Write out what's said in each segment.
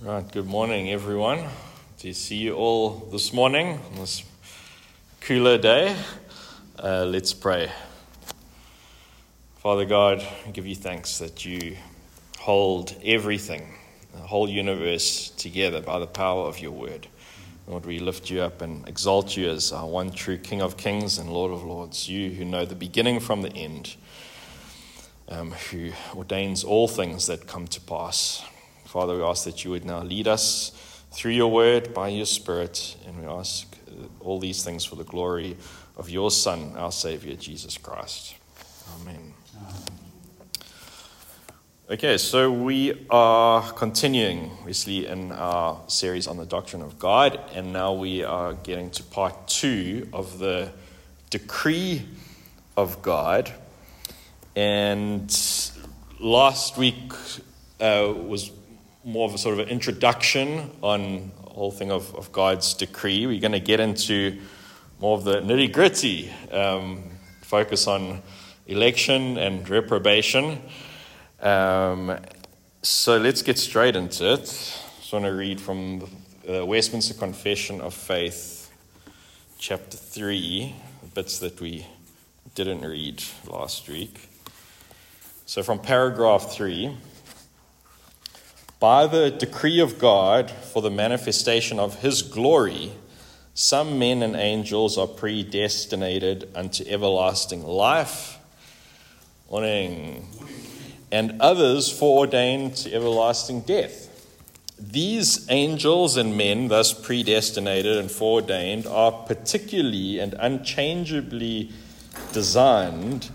Right, good morning, everyone. To see you all this morning on this cooler day. Uh, let's pray. Father God, I give you thanks that you hold everything, the whole universe together by the power of your word. Lord, we lift you up and exalt you as our one true King of kings and Lord of lords, you who know the beginning from the end, um, who ordains all things that come to pass. Father, we ask that you would now lead us through your word by your Spirit, and we ask all these things for the glory of your Son, our Savior, Jesus Christ. Amen. Okay, so we are continuing, obviously, in our series on the doctrine of God, and now we are getting to part two of the decree of God. And last week uh, was more of a sort of an introduction on the whole thing of, of God's decree. We're going to get into more of the nitty gritty, um, focus on election and reprobation. Um, so let's get straight into it. I just want to read from the Westminster Confession of Faith, chapter 3, the bits that we didn't read last week. So from paragraph 3. By the decree of God for the manifestation of his glory, some men and angels are predestinated unto everlasting life. And others foreordained to everlasting death. These angels and men, thus predestinated and foreordained, are particularly and unchangeably designed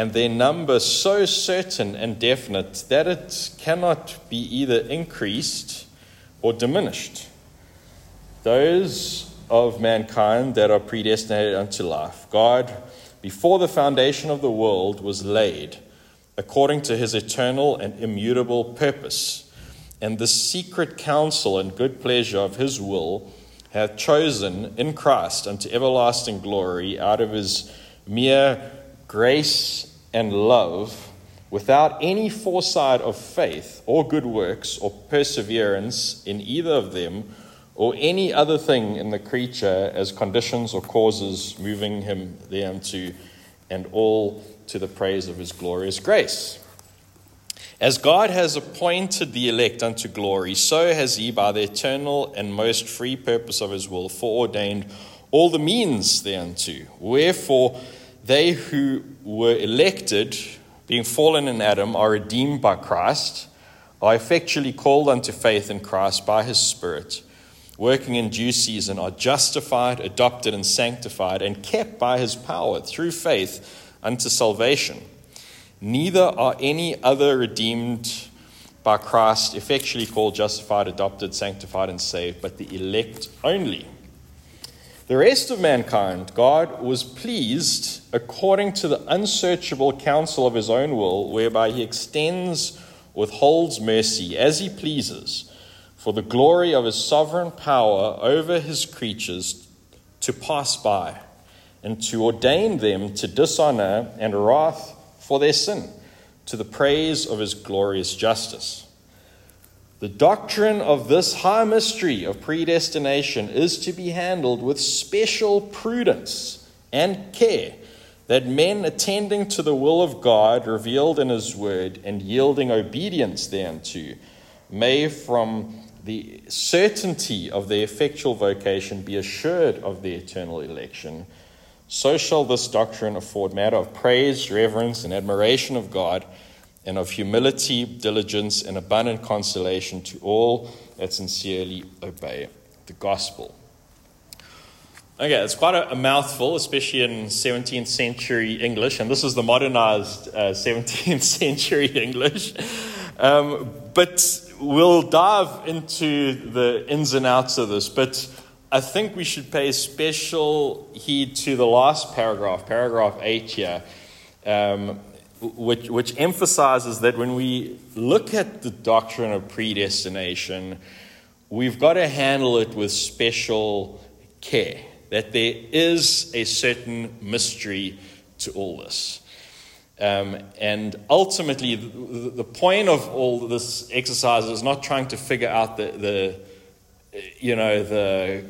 and their number so certain and definite that it cannot be either increased or diminished. Those of mankind that are predestinated unto life, God, before the foundation of the world was laid, according to his eternal and immutable purpose, and the secret counsel and good pleasure of his will, hath chosen in Christ unto everlasting glory out of his mere grace and love without any foresight of faith or good works or perseverance in either of them or any other thing in the creature as conditions or causes moving him thereunto, and all to the praise of his glorious grace. As God has appointed the elect unto glory, so has he, by the eternal and most free purpose of his will, foreordained all the means thereunto. Wherefore, they who were elected, being fallen in Adam, are redeemed by Christ, are effectually called unto faith in Christ by his Spirit, working in due season, are justified, adopted, and sanctified, and kept by his power through faith unto salvation. Neither are any other redeemed by Christ, effectually called, justified, adopted, sanctified, and saved, but the elect only. The rest of mankind, God was pleased according to the unsearchable counsel of his own will, whereby he extends, withholds mercy as he pleases, for the glory of his sovereign power over his creatures to pass by, and to ordain them to dishonor and wrath for their sin, to the praise of his glorious justice. The doctrine of this high mystery of predestination is to be handled with special prudence and care, that men attending to the will of God revealed in His word and yielding obedience thereunto may, from the certainty of their effectual vocation, be assured of their eternal election. So shall this doctrine afford matter of praise, reverence, and admiration of God and of humility, diligence, and abundant consolation to all that sincerely obey the gospel. Okay, it's quite a, a, mouthful, especially in 17th century English, and this is the modernized uh, 17th century English. Um, but we'll dive into the ins and outs of this. But I think we should pay special heed to the last paragraph, paragraph 8 here. Um, which, which emphasizes that when we look at the doctrine of predestination, we've got to handle it with special care, that there is a certain mystery to all this. Um, and ultimately, the, the, point of all this exercise is not trying to figure out the, the you know, the,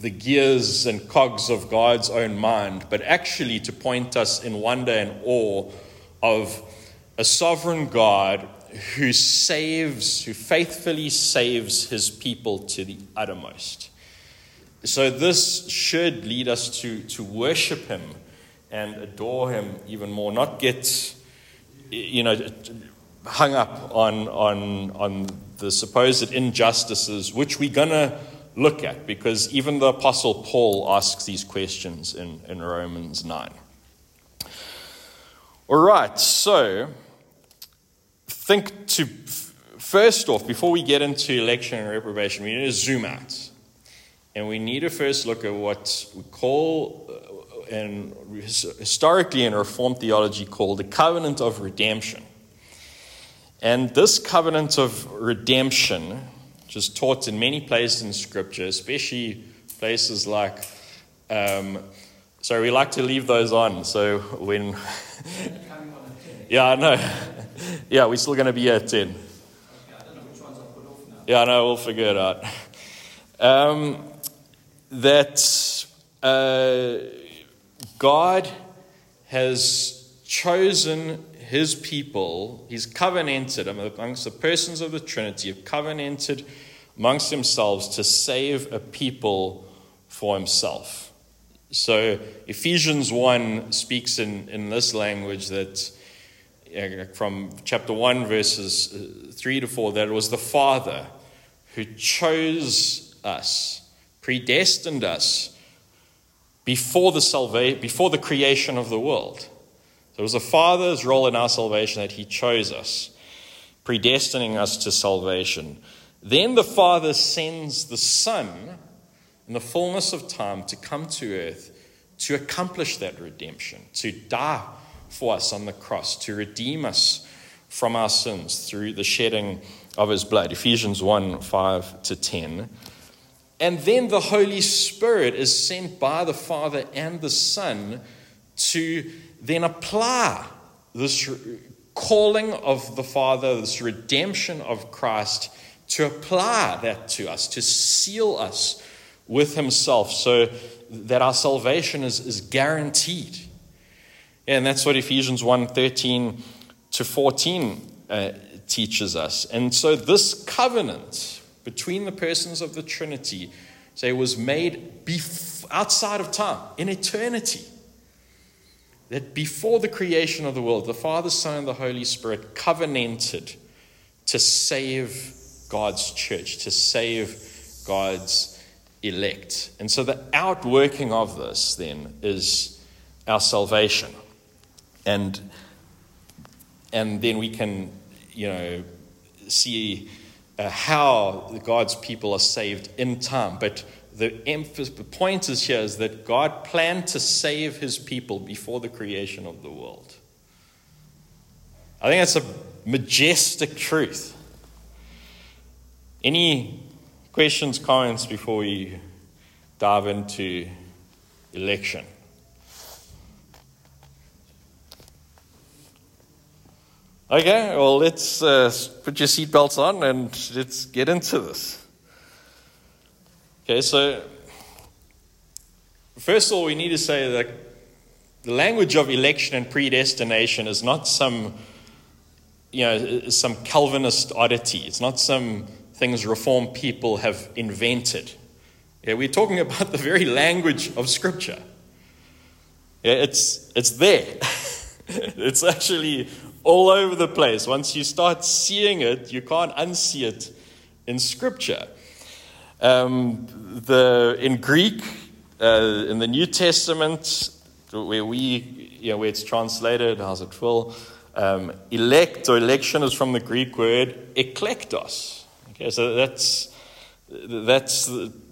the gears and cogs of God's own mind, but actually to point us in wonder and awe of a sovereign God who saves, who faithfully saves his people to the uttermost. So, this should lead us to, to worship him and adore him even more, not get, you know, hung up on, on, on the supposed injustices, which we're going to look at, because even the Apostle Paul asks these questions in, in Romans 9. All right, so think to first off, before we get into election and reprobation, we need to zoom out. And we need to first look at what we call, uh, and historically in Reformed theology, called the covenant of redemption. And this covenant of redemption, which is taught in many places in Scripture, especially places like, um, sorry, we like to leave those on. So when, yeah, I know. yeah, we're still going to be at 10. Yeah, I know, we'll figure it out. Um, that uh, God has chosen his people, he's covenanted amongst the persons of the Trinity, have covenanted amongst themselves to save a people for himself. So Ephesians 1 speaks in, in this language that from chapter 1, verses uh, 3 to 4, that it was the Father who chose us, predestined us before the, salva- before the creation of the world. So it was the Father's role in our salvation that He chose us, predestining us to salvation. Then the Father sends the Son in the fullness of time to come to earth to accomplish that redemption, to die for us on the cross to redeem us from our sins through the shedding of his blood. Ephesians 1 5 to 10. And then the Holy Spirit is sent by the Father and the Son to then apply this calling of the Father, this redemption of Christ, to apply that to us, to seal us with Himself so that our salvation is, is guaranteed. And that's what Ephesians 1 13 to 14 uh, teaches us. And so this covenant between the persons of the Trinity say was made bef- outside of time, in eternity. That before the creation of the world, the Father, Son, and the Holy Spirit covenanted to save God's church, to save God's elect. And so the outworking of this then is our salvation and and then we can you know see uh, how God's people are saved in time. But the, emphasis, the point is here is that God planned to save his people before the creation of the world. I think that's a majestic truth. Any questions, comments before we dive into election? Okay, well, let's uh, put your seatbelts on and let's get into this. Okay, so first of all, we need to say that the language of election and predestination is not some, you know, some Calvinist oddity. It's not some things Reformed people have invented. Yeah, we're talking about the very language of Scripture. Yeah, it's, it's there. it's actually all over the place. Once you start seeing it, you can't unsee it in Scripture. Um, the, in Greek, uh, in the New Testament, where we, you know, where it's translated, how's it Phil? Um, elect or election is from the Greek word eklektos. Okay, so that's that's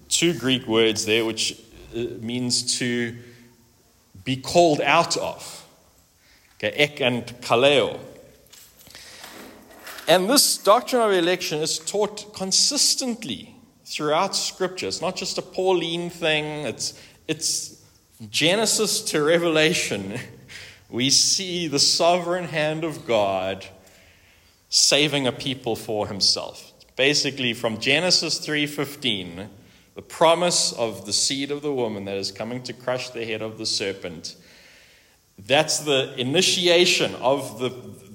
two Greek words there, which uh, means to be called out of. Okay, ek and kaleo. And this doctrine of election is taught consistently throughout Scripture. It's not just a Pauline thing, it's, it's Genesis to Revelation. we see the sovereign hand of God saving a people for himself. Basically from Genesis 3:15, the promise of the seed of the woman that is coming to crush the head of the serpent. That's the initiation of the,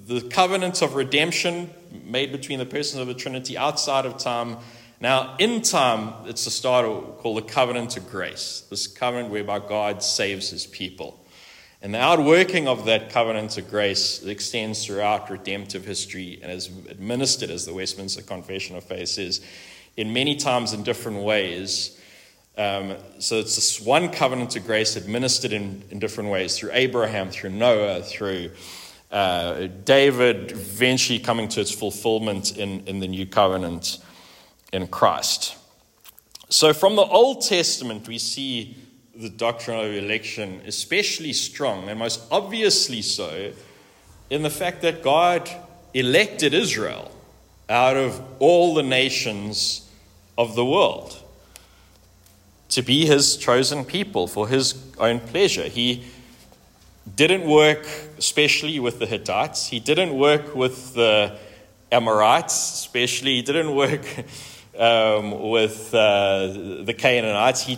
the covenant of redemption made between the persons of the Trinity outside of time. Now, in time, it's the start of, called the covenant of grace, this covenant whereby God saves his people. And the outworking of that covenant of grace extends throughout redemptive history and is administered, as the Westminster Confession of Faith says, in many times in different ways. Um, so it's this one covenant of grace administered in, in different ways through Abraham, through Noah, through uh, David, eventually coming to its fulfillment in, in the new covenant in Christ. So from the Old Testament, we see the doctrine of election especially strong, and most obviously so, in the fact that God elected Israel out of all the nations of the world to be his chosen people for his own pleasure. He didn't work especially with the Hittites, he didn't work with the Amorites, especially, he didn't work um, with uh, the Canaanites. He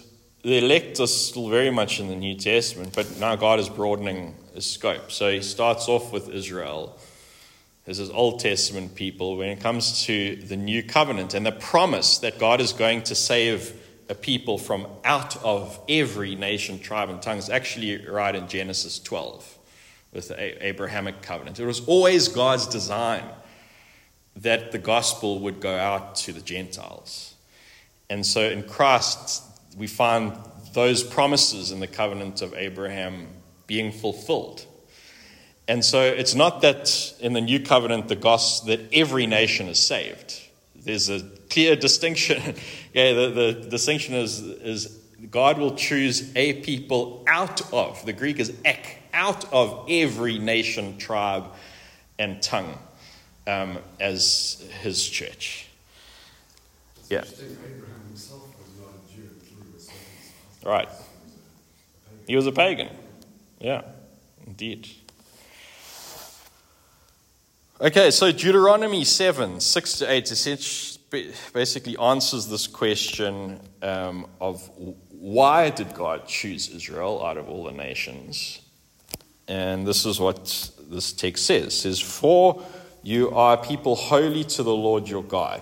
the elect are still very much in the New Testament, but now God is broadening his scope. So he starts off with Israel as his Old Testament people when it comes to the new covenant and the promise that God is going to save a people from out of every nation, tribe, and tongue is actually right in Genesis 12 with the Abrahamic covenant. It was always God's design that the gospel would go out to the Gentiles. And so in Christ, we find those promises in the covenant of Abraham being fulfilled. And so it's not that in the new covenant, the gospel, that every nation is saved. There's a clear distinction. yeah, the, the distinction is, is God will choose a people out of, the Greek is ek, out of every nation, tribe, and tongue um, as his church. Yeah. Right. He was a pagan. Yeah, indeed. Okay, so Deuteronomy 7, 6 to 8, essentially basically answers this question um, of why did God choose Israel out of all the nations? And this is what this text says. It says, For you are people holy to the Lord your God.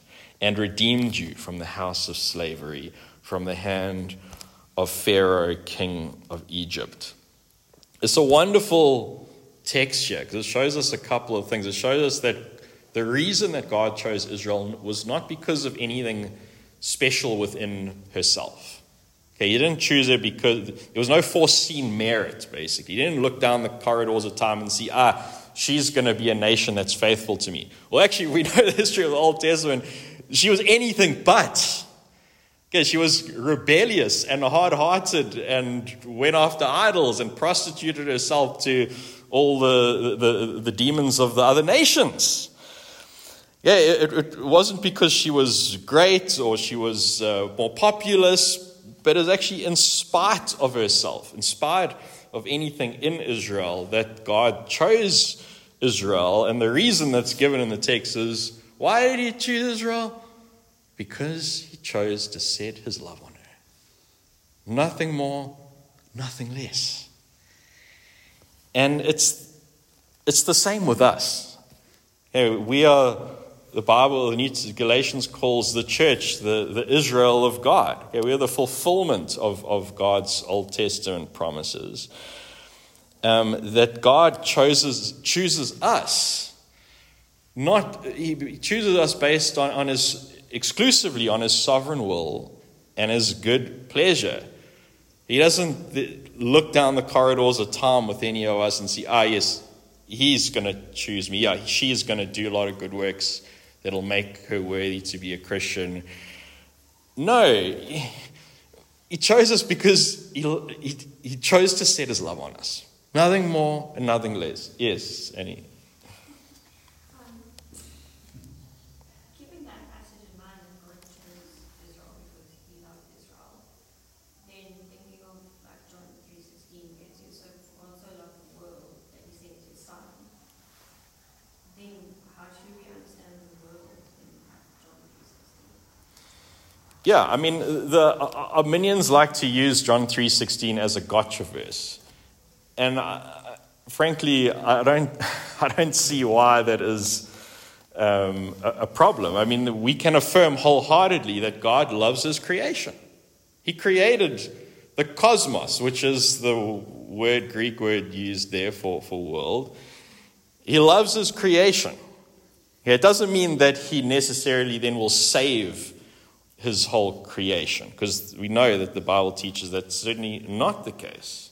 and redeemed you from the house of slavery, from the hand of Pharaoh, king of Egypt. It's a wonderful text here because it shows us a couple of things. It shows us that the reason that God chose Israel was not because of anything special within herself. Okay, he didn't choose her because there was no foreseen merit, basically. He didn't look down the corridors of time and see, ah, she's going to be a nation that's faithful to me. Well, actually, we know the history of the Old Testament. She was anything but. Okay, she was rebellious and hard hearted and went after idols and prostituted herself to all the, the, the demons of the other nations. Yeah, it, it wasn't because she was great or she was uh, more populous, but it was actually in spite of herself, in spite of anything in Israel, that God chose Israel. And the reason that's given in the text is why did he choose Israel? Because he chose to set his love on her. Nothing more, nothing less. And it's, it's the same with us. Know, we are, the Bible, the Galatians calls the church the, the Israel of God. We are the fulfillment of, of God's Old Testament promises. Um, that God chooses, chooses us. Not, he chooses us based on, on his, exclusively on his sovereign will and his good pleasure. He doesn't look down the corridors of time with any of us and see, ah, yes, he's going to choose me. Yeah, she's going to do a lot of good works that'll make her worthy to be a Christian. No, he chose us because he, he, he chose to set his love on us. Nothing more and nothing less. Yes, Annie. Yeah, I mean, the Arminians like to use John 3.16 as a gotcha verse. And uh, frankly, I don't, I don't see why that is um, a, a problem. I mean, we can affirm wholeheartedly that God loves his creation. He created the cosmos, which is the word, Greek word used there for, for world. He loves his creation. It doesn't mean that he necessarily then will save his whole creation, because we know that the Bible teaches that's certainly not the case.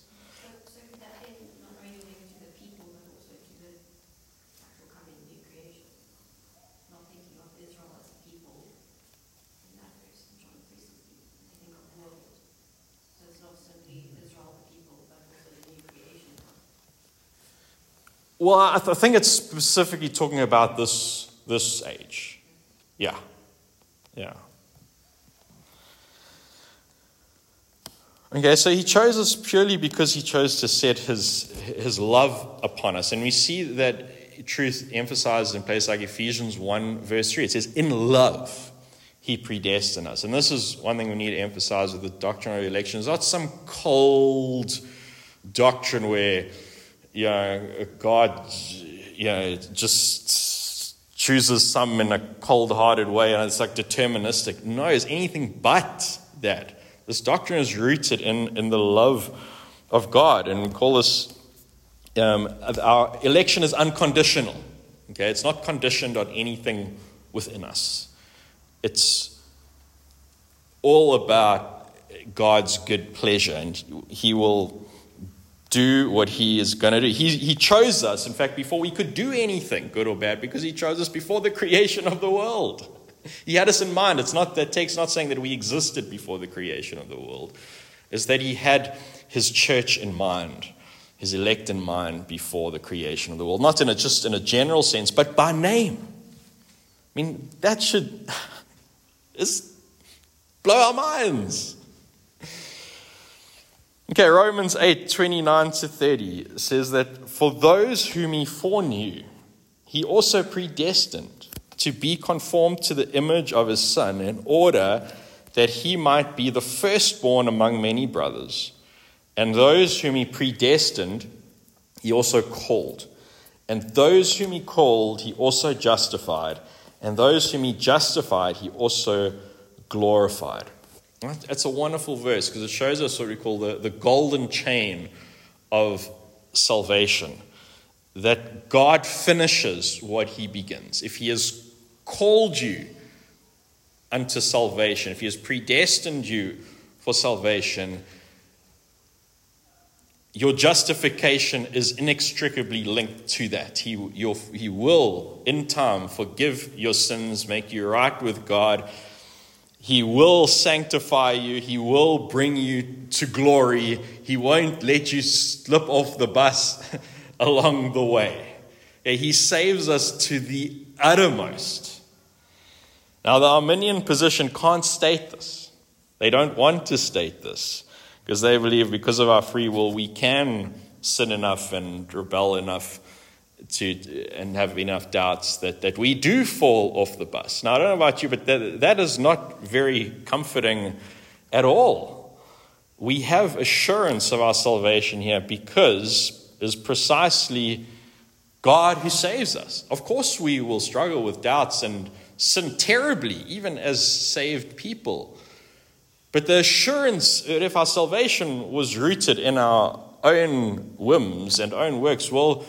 Well, I, th- I think it's specifically talking about this this age. Yeah. Yeah. Okay, so he chose us purely because he chose to set his, his love upon us. And we see that truth emphasized in places like Ephesians 1, verse 3. It says, In love, he predestined us. And this is one thing we need to emphasize with the doctrine of election. It's not some cold doctrine where, you know, God, you know, just chooses some in a cold hearted way and it's like deterministic. No, it's anything but that. This doctrine is rooted in, in the love of God, and we call this um, our election is unconditional. Okay, it's not conditioned on anything within us. It's all about God's good pleasure, and He will do what He is going to do. He, he chose us, in fact, before we could do anything, good or bad, because He chose us before the creation of the world. He had us in mind. It's not that text not saying that we existed before the creation of the world. It's that he had his church in mind, his elect in mind before the creation of the world. Not in a, just in a general sense, but by name. I mean, that should just blow our minds. Okay, Romans 8, 29 to 30 says that for those whom he foreknew, he also predestined to be conformed to the image of his son, in order that he might be the firstborn among many brothers. And those whom he predestined, he also called. And those whom he called, he also justified. And those whom he justified, he also glorified. That's a wonderful verse because it shows us what we call the, the golden chain of salvation. That God finishes what he begins. If he has called you unto salvation, if He has predestined you for salvation, your justification is inextricably linked to that. He, he will, in time, forgive your sins, make you right with God. He will sanctify you. He will bring you to glory. He won't let you slip off the bus along the way. He saves us to the uttermost. Now, the Arminian position can't state this. They don't want to state this because they believe because of our free will, we can sin enough and rebel enough to, and have enough doubts that, that we do fall off the bus. Now, I don't know about you, but that, that is not very comforting at all. We have assurance of our salvation here because is precisely God who saves us. Of course, we will struggle with doubts and sin terribly, even as saved people. But the assurance that if our salvation was rooted in our own whims and own works, well,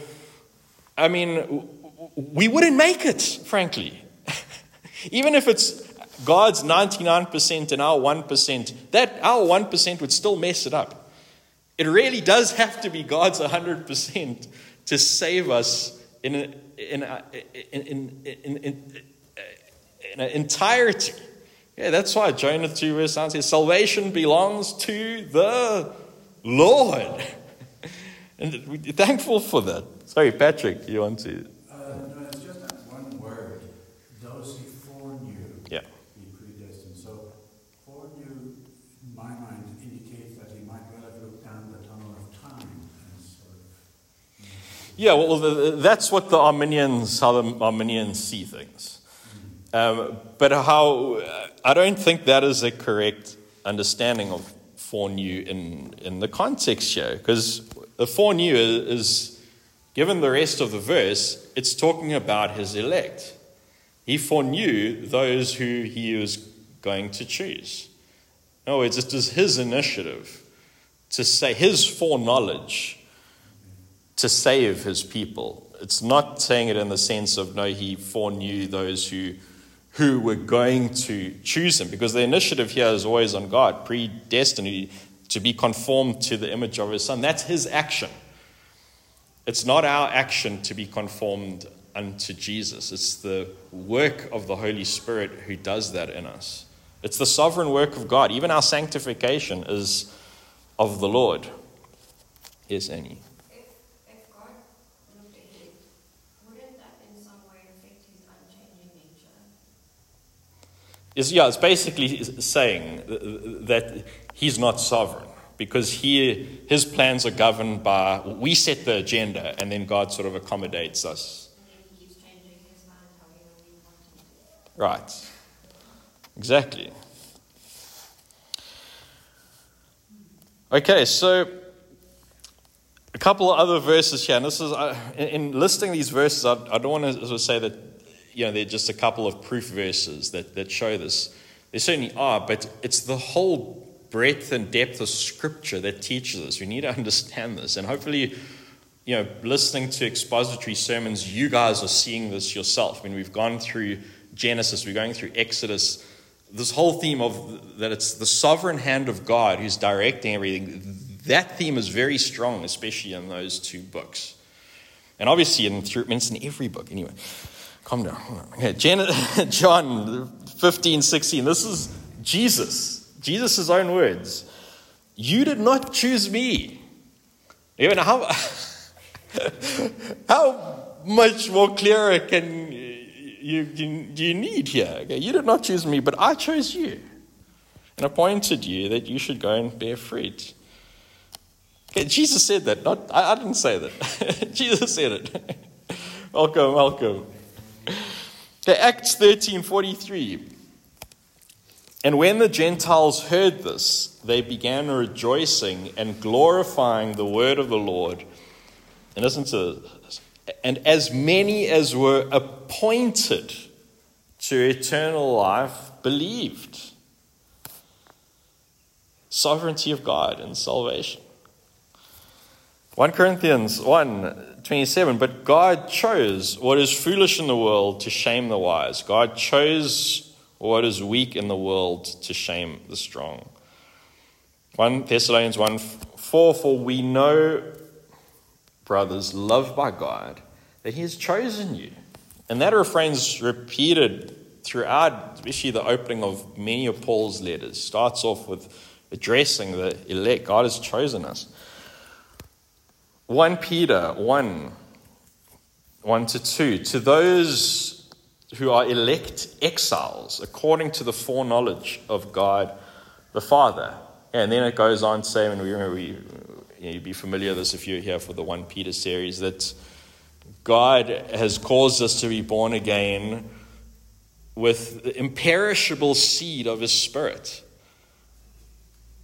I mean, we wouldn't make it, frankly. even if it's God's 99% and our 1%, that our 1% would still mess it up. It really does have to be God's 100% to save us in, in, in, in, in, in, in an entirety. Yeah, that's why Jonah 2 verse 9 says, Salvation belongs to the Lord. and we're thankful for that. Sorry, Patrick, you want to? Uh, no, it's just that one word. Those he foreknew, Yeah. he predestined. So foreknew, in my mind, indicates that he might well have looked down the tunnel of time and sort of. Yeah, well, the, that's what the Arminians, how the Arminians see things. Um, but how, I don't think that is a correct understanding of foreknew in, in the context here, because the foreknew is, given the rest of the verse, it's talking about his elect. He foreknew those who he was going to choose. In other words, it is his initiative to say, his foreknowledge to save his people. It's not saying it in the sense of, no, he foreknew those who, who were going to choose him, because the initiative here is always on God, predestined to be conformed to the image of his son. That's his action. It's not our action to be conformed unto Jesus. It's the work of the Holy Spirit who does that in us. It's the sovereign work of God. Even our sanctification is of the Lord. Yes, Annie. If, if God looked ahead, wouldn't that in some way affect his unchanging nature? Yeah, it's basically saying that he's not sovereign because he, his plans are governed by, we set the agenda and then God sort of accommodates us. Right. Exactly. Okay, so a couple of other verses here, and this is uh, in, in listing these verses. I don't want to say that you know they're just a couple of proof verses that, that show this. There certainly are, but it's the whole breadth and depth of Scripture that teaches us. We need to understand this, and hopefully, you know, listening to expository sermons, you guys are seeing this yourself. I mean, we've gone through Genesis, we're going through Exodus. This whole theme of that it's the sovereign hand of God who's directing everything, that theme is very strong, especially in those two books. And obviously, in, through, it's in every book. Anyway, calm down. Okay, Jan- John 15, 16. This is Jesus, Jesus' own words. You did not choose me. Even how, how much more clearer can you, you, you need here? Okay, you did not choose me, but I chose you and appointed you that you should go and bear fruit. Okay, Jesus said that. Not I, I didn't say that. Jesus said it. welcome, welcome. Okay, Acts thirteen forty three. And when the Gentiles heard this, they began rejoicing and glorifying the word of the Lord. And listen to this. And as many as were appointed to eternal life believed. Sovereignty of God and salvation. 1 Corinthians 1 27. But God chose what is foolish in the world to shame the wise. God chose what is weak in the world to shame the strong. 1 Thessalonians 1 4 For we know, brothers, loved by God, that He has chosen you. And that refrain's repeated throughout, especially the opening of many of Paul's letters. Starts off with addressing the elect. God has chosen us. 1 Peter 1 1 to 2. To those who are elect exiles, according to the foreknowledge of God the Father. And then it goes on to say, and we, we, you you'd be familiar with this if you're here for the 1 Peter series, that God has caused us to be born again with the imperishable seed of His Spirit.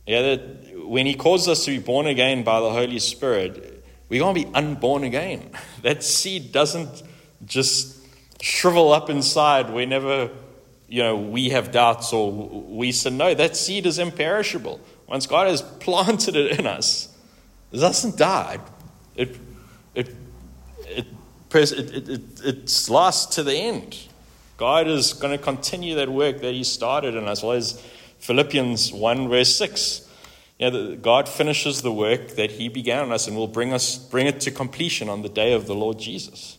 Yeah, that when He caused us to be born again by the Holy Spirit, we're going to be unborn again. That seed doesn't just shrivel up inside whenever you know we have doubts or we sin. No, that seed is imperishable. Once God has planted it in us, it doesn't die. It it it, it, it, it lasts to the end. God is going to continue that work that He started in us. Well as Philippians 1, verse 6. You know, God finishes the work that He began on us and will bring, us, bring it to completion on the day of the Lord Jesus.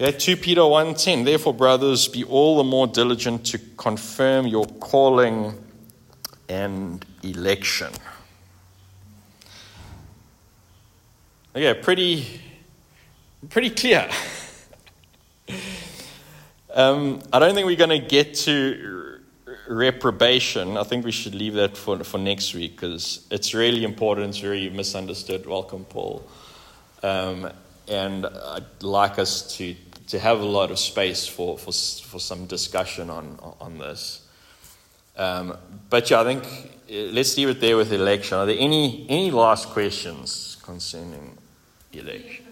Okay, 2 Peter 1.10 Therefore, brothers, be all the more diligent to confirm your calling and election. Okay, pretty, pretty clear. um, I don't think we're going to get to reprobation. I think we should leave that for, for next week because it's really important. It's very misunderstood. Welcome, Paul. Um, and I'd like us to, to have a lot of space for, for, for some discussion on, on this. Um, but yeah, I think uh, let's leave it there with election. Are there any, any last questions concerning election?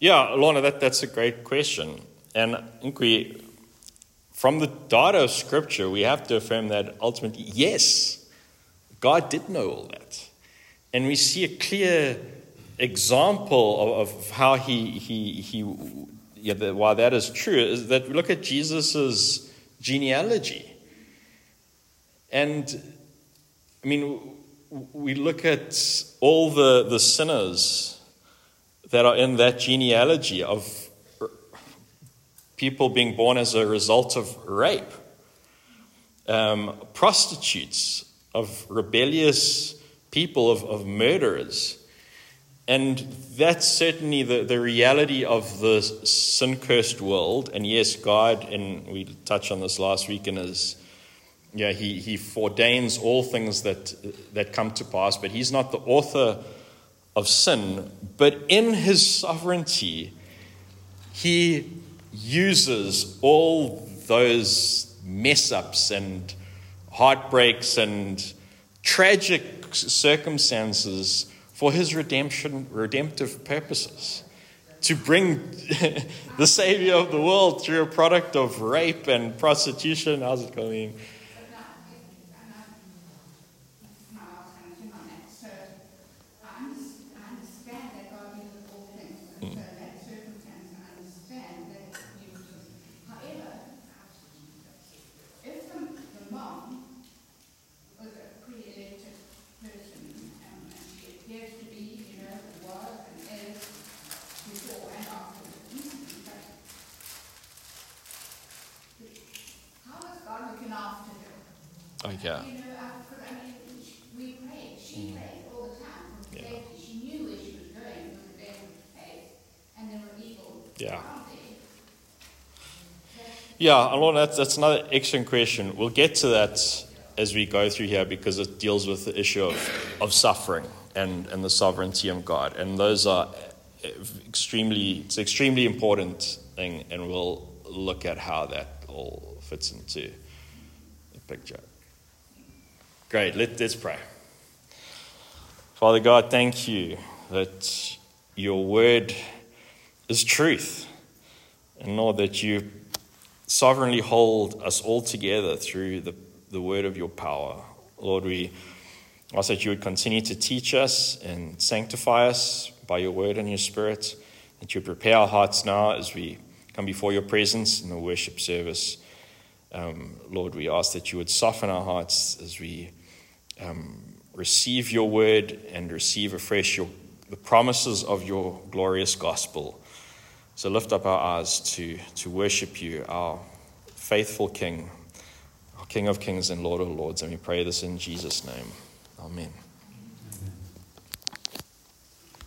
Yeah, Lorna, that, that's a great question. And I think we, from the data of Scripture, we have to affirm that ultimately, yes, God did know all that. And we see a clear example of, of how he, he, he yeah, the, why that is true, is that we look at Jesus' genealogy. And I mean, we look at all the, the sinners that are in that genealogy of people being born as a result of rape, um, prostitutes, of rebellious people, of, of murderers. And that's certainly the, the reality of the sin cursed world. And yes, God, and we touched on this last week in his yeah, he, he ordains all things that, that come to pass, but he's not the author of sin. But in his sovereignty, he uses all those mess ups and heartbreaks and tragic circumstances for his redemption, redemptive purposes. To bring the Savior of the world through a product of rape and prostitution. How's it going? Yeah. You know, I mean, we prayed. She mm. prayed all the time. Yeah. She knew where she was going with the faith, and there were evil yeah. Yeah, Alon, that's, that's another excellent question. We'll get to that as we go through here because it deals with the issue of, of suffering and, and the sovereignty of God. And those are eh, extremely, it's extremely important thing, and we'll look at how that all fits into the picture. Great, let, let's pray. Father God, thank you that your word is truth. And Lord, that you sovereignly hold us all together through the, the word of your power. Lord, we ask that you would continue to teach us and sanctify us by your word and your spirit, that you prepare our hearts now as we come before your presence in the worship service. Um, Lord, we ask that you would soften our hearts as we um, receive your word and receive afresh your, the promises of your glorious gospel. So lift up our eyes to, to worship you, our faithful King, our King of kings and Lord of lords. And we pray this in Jesus' name. Amen.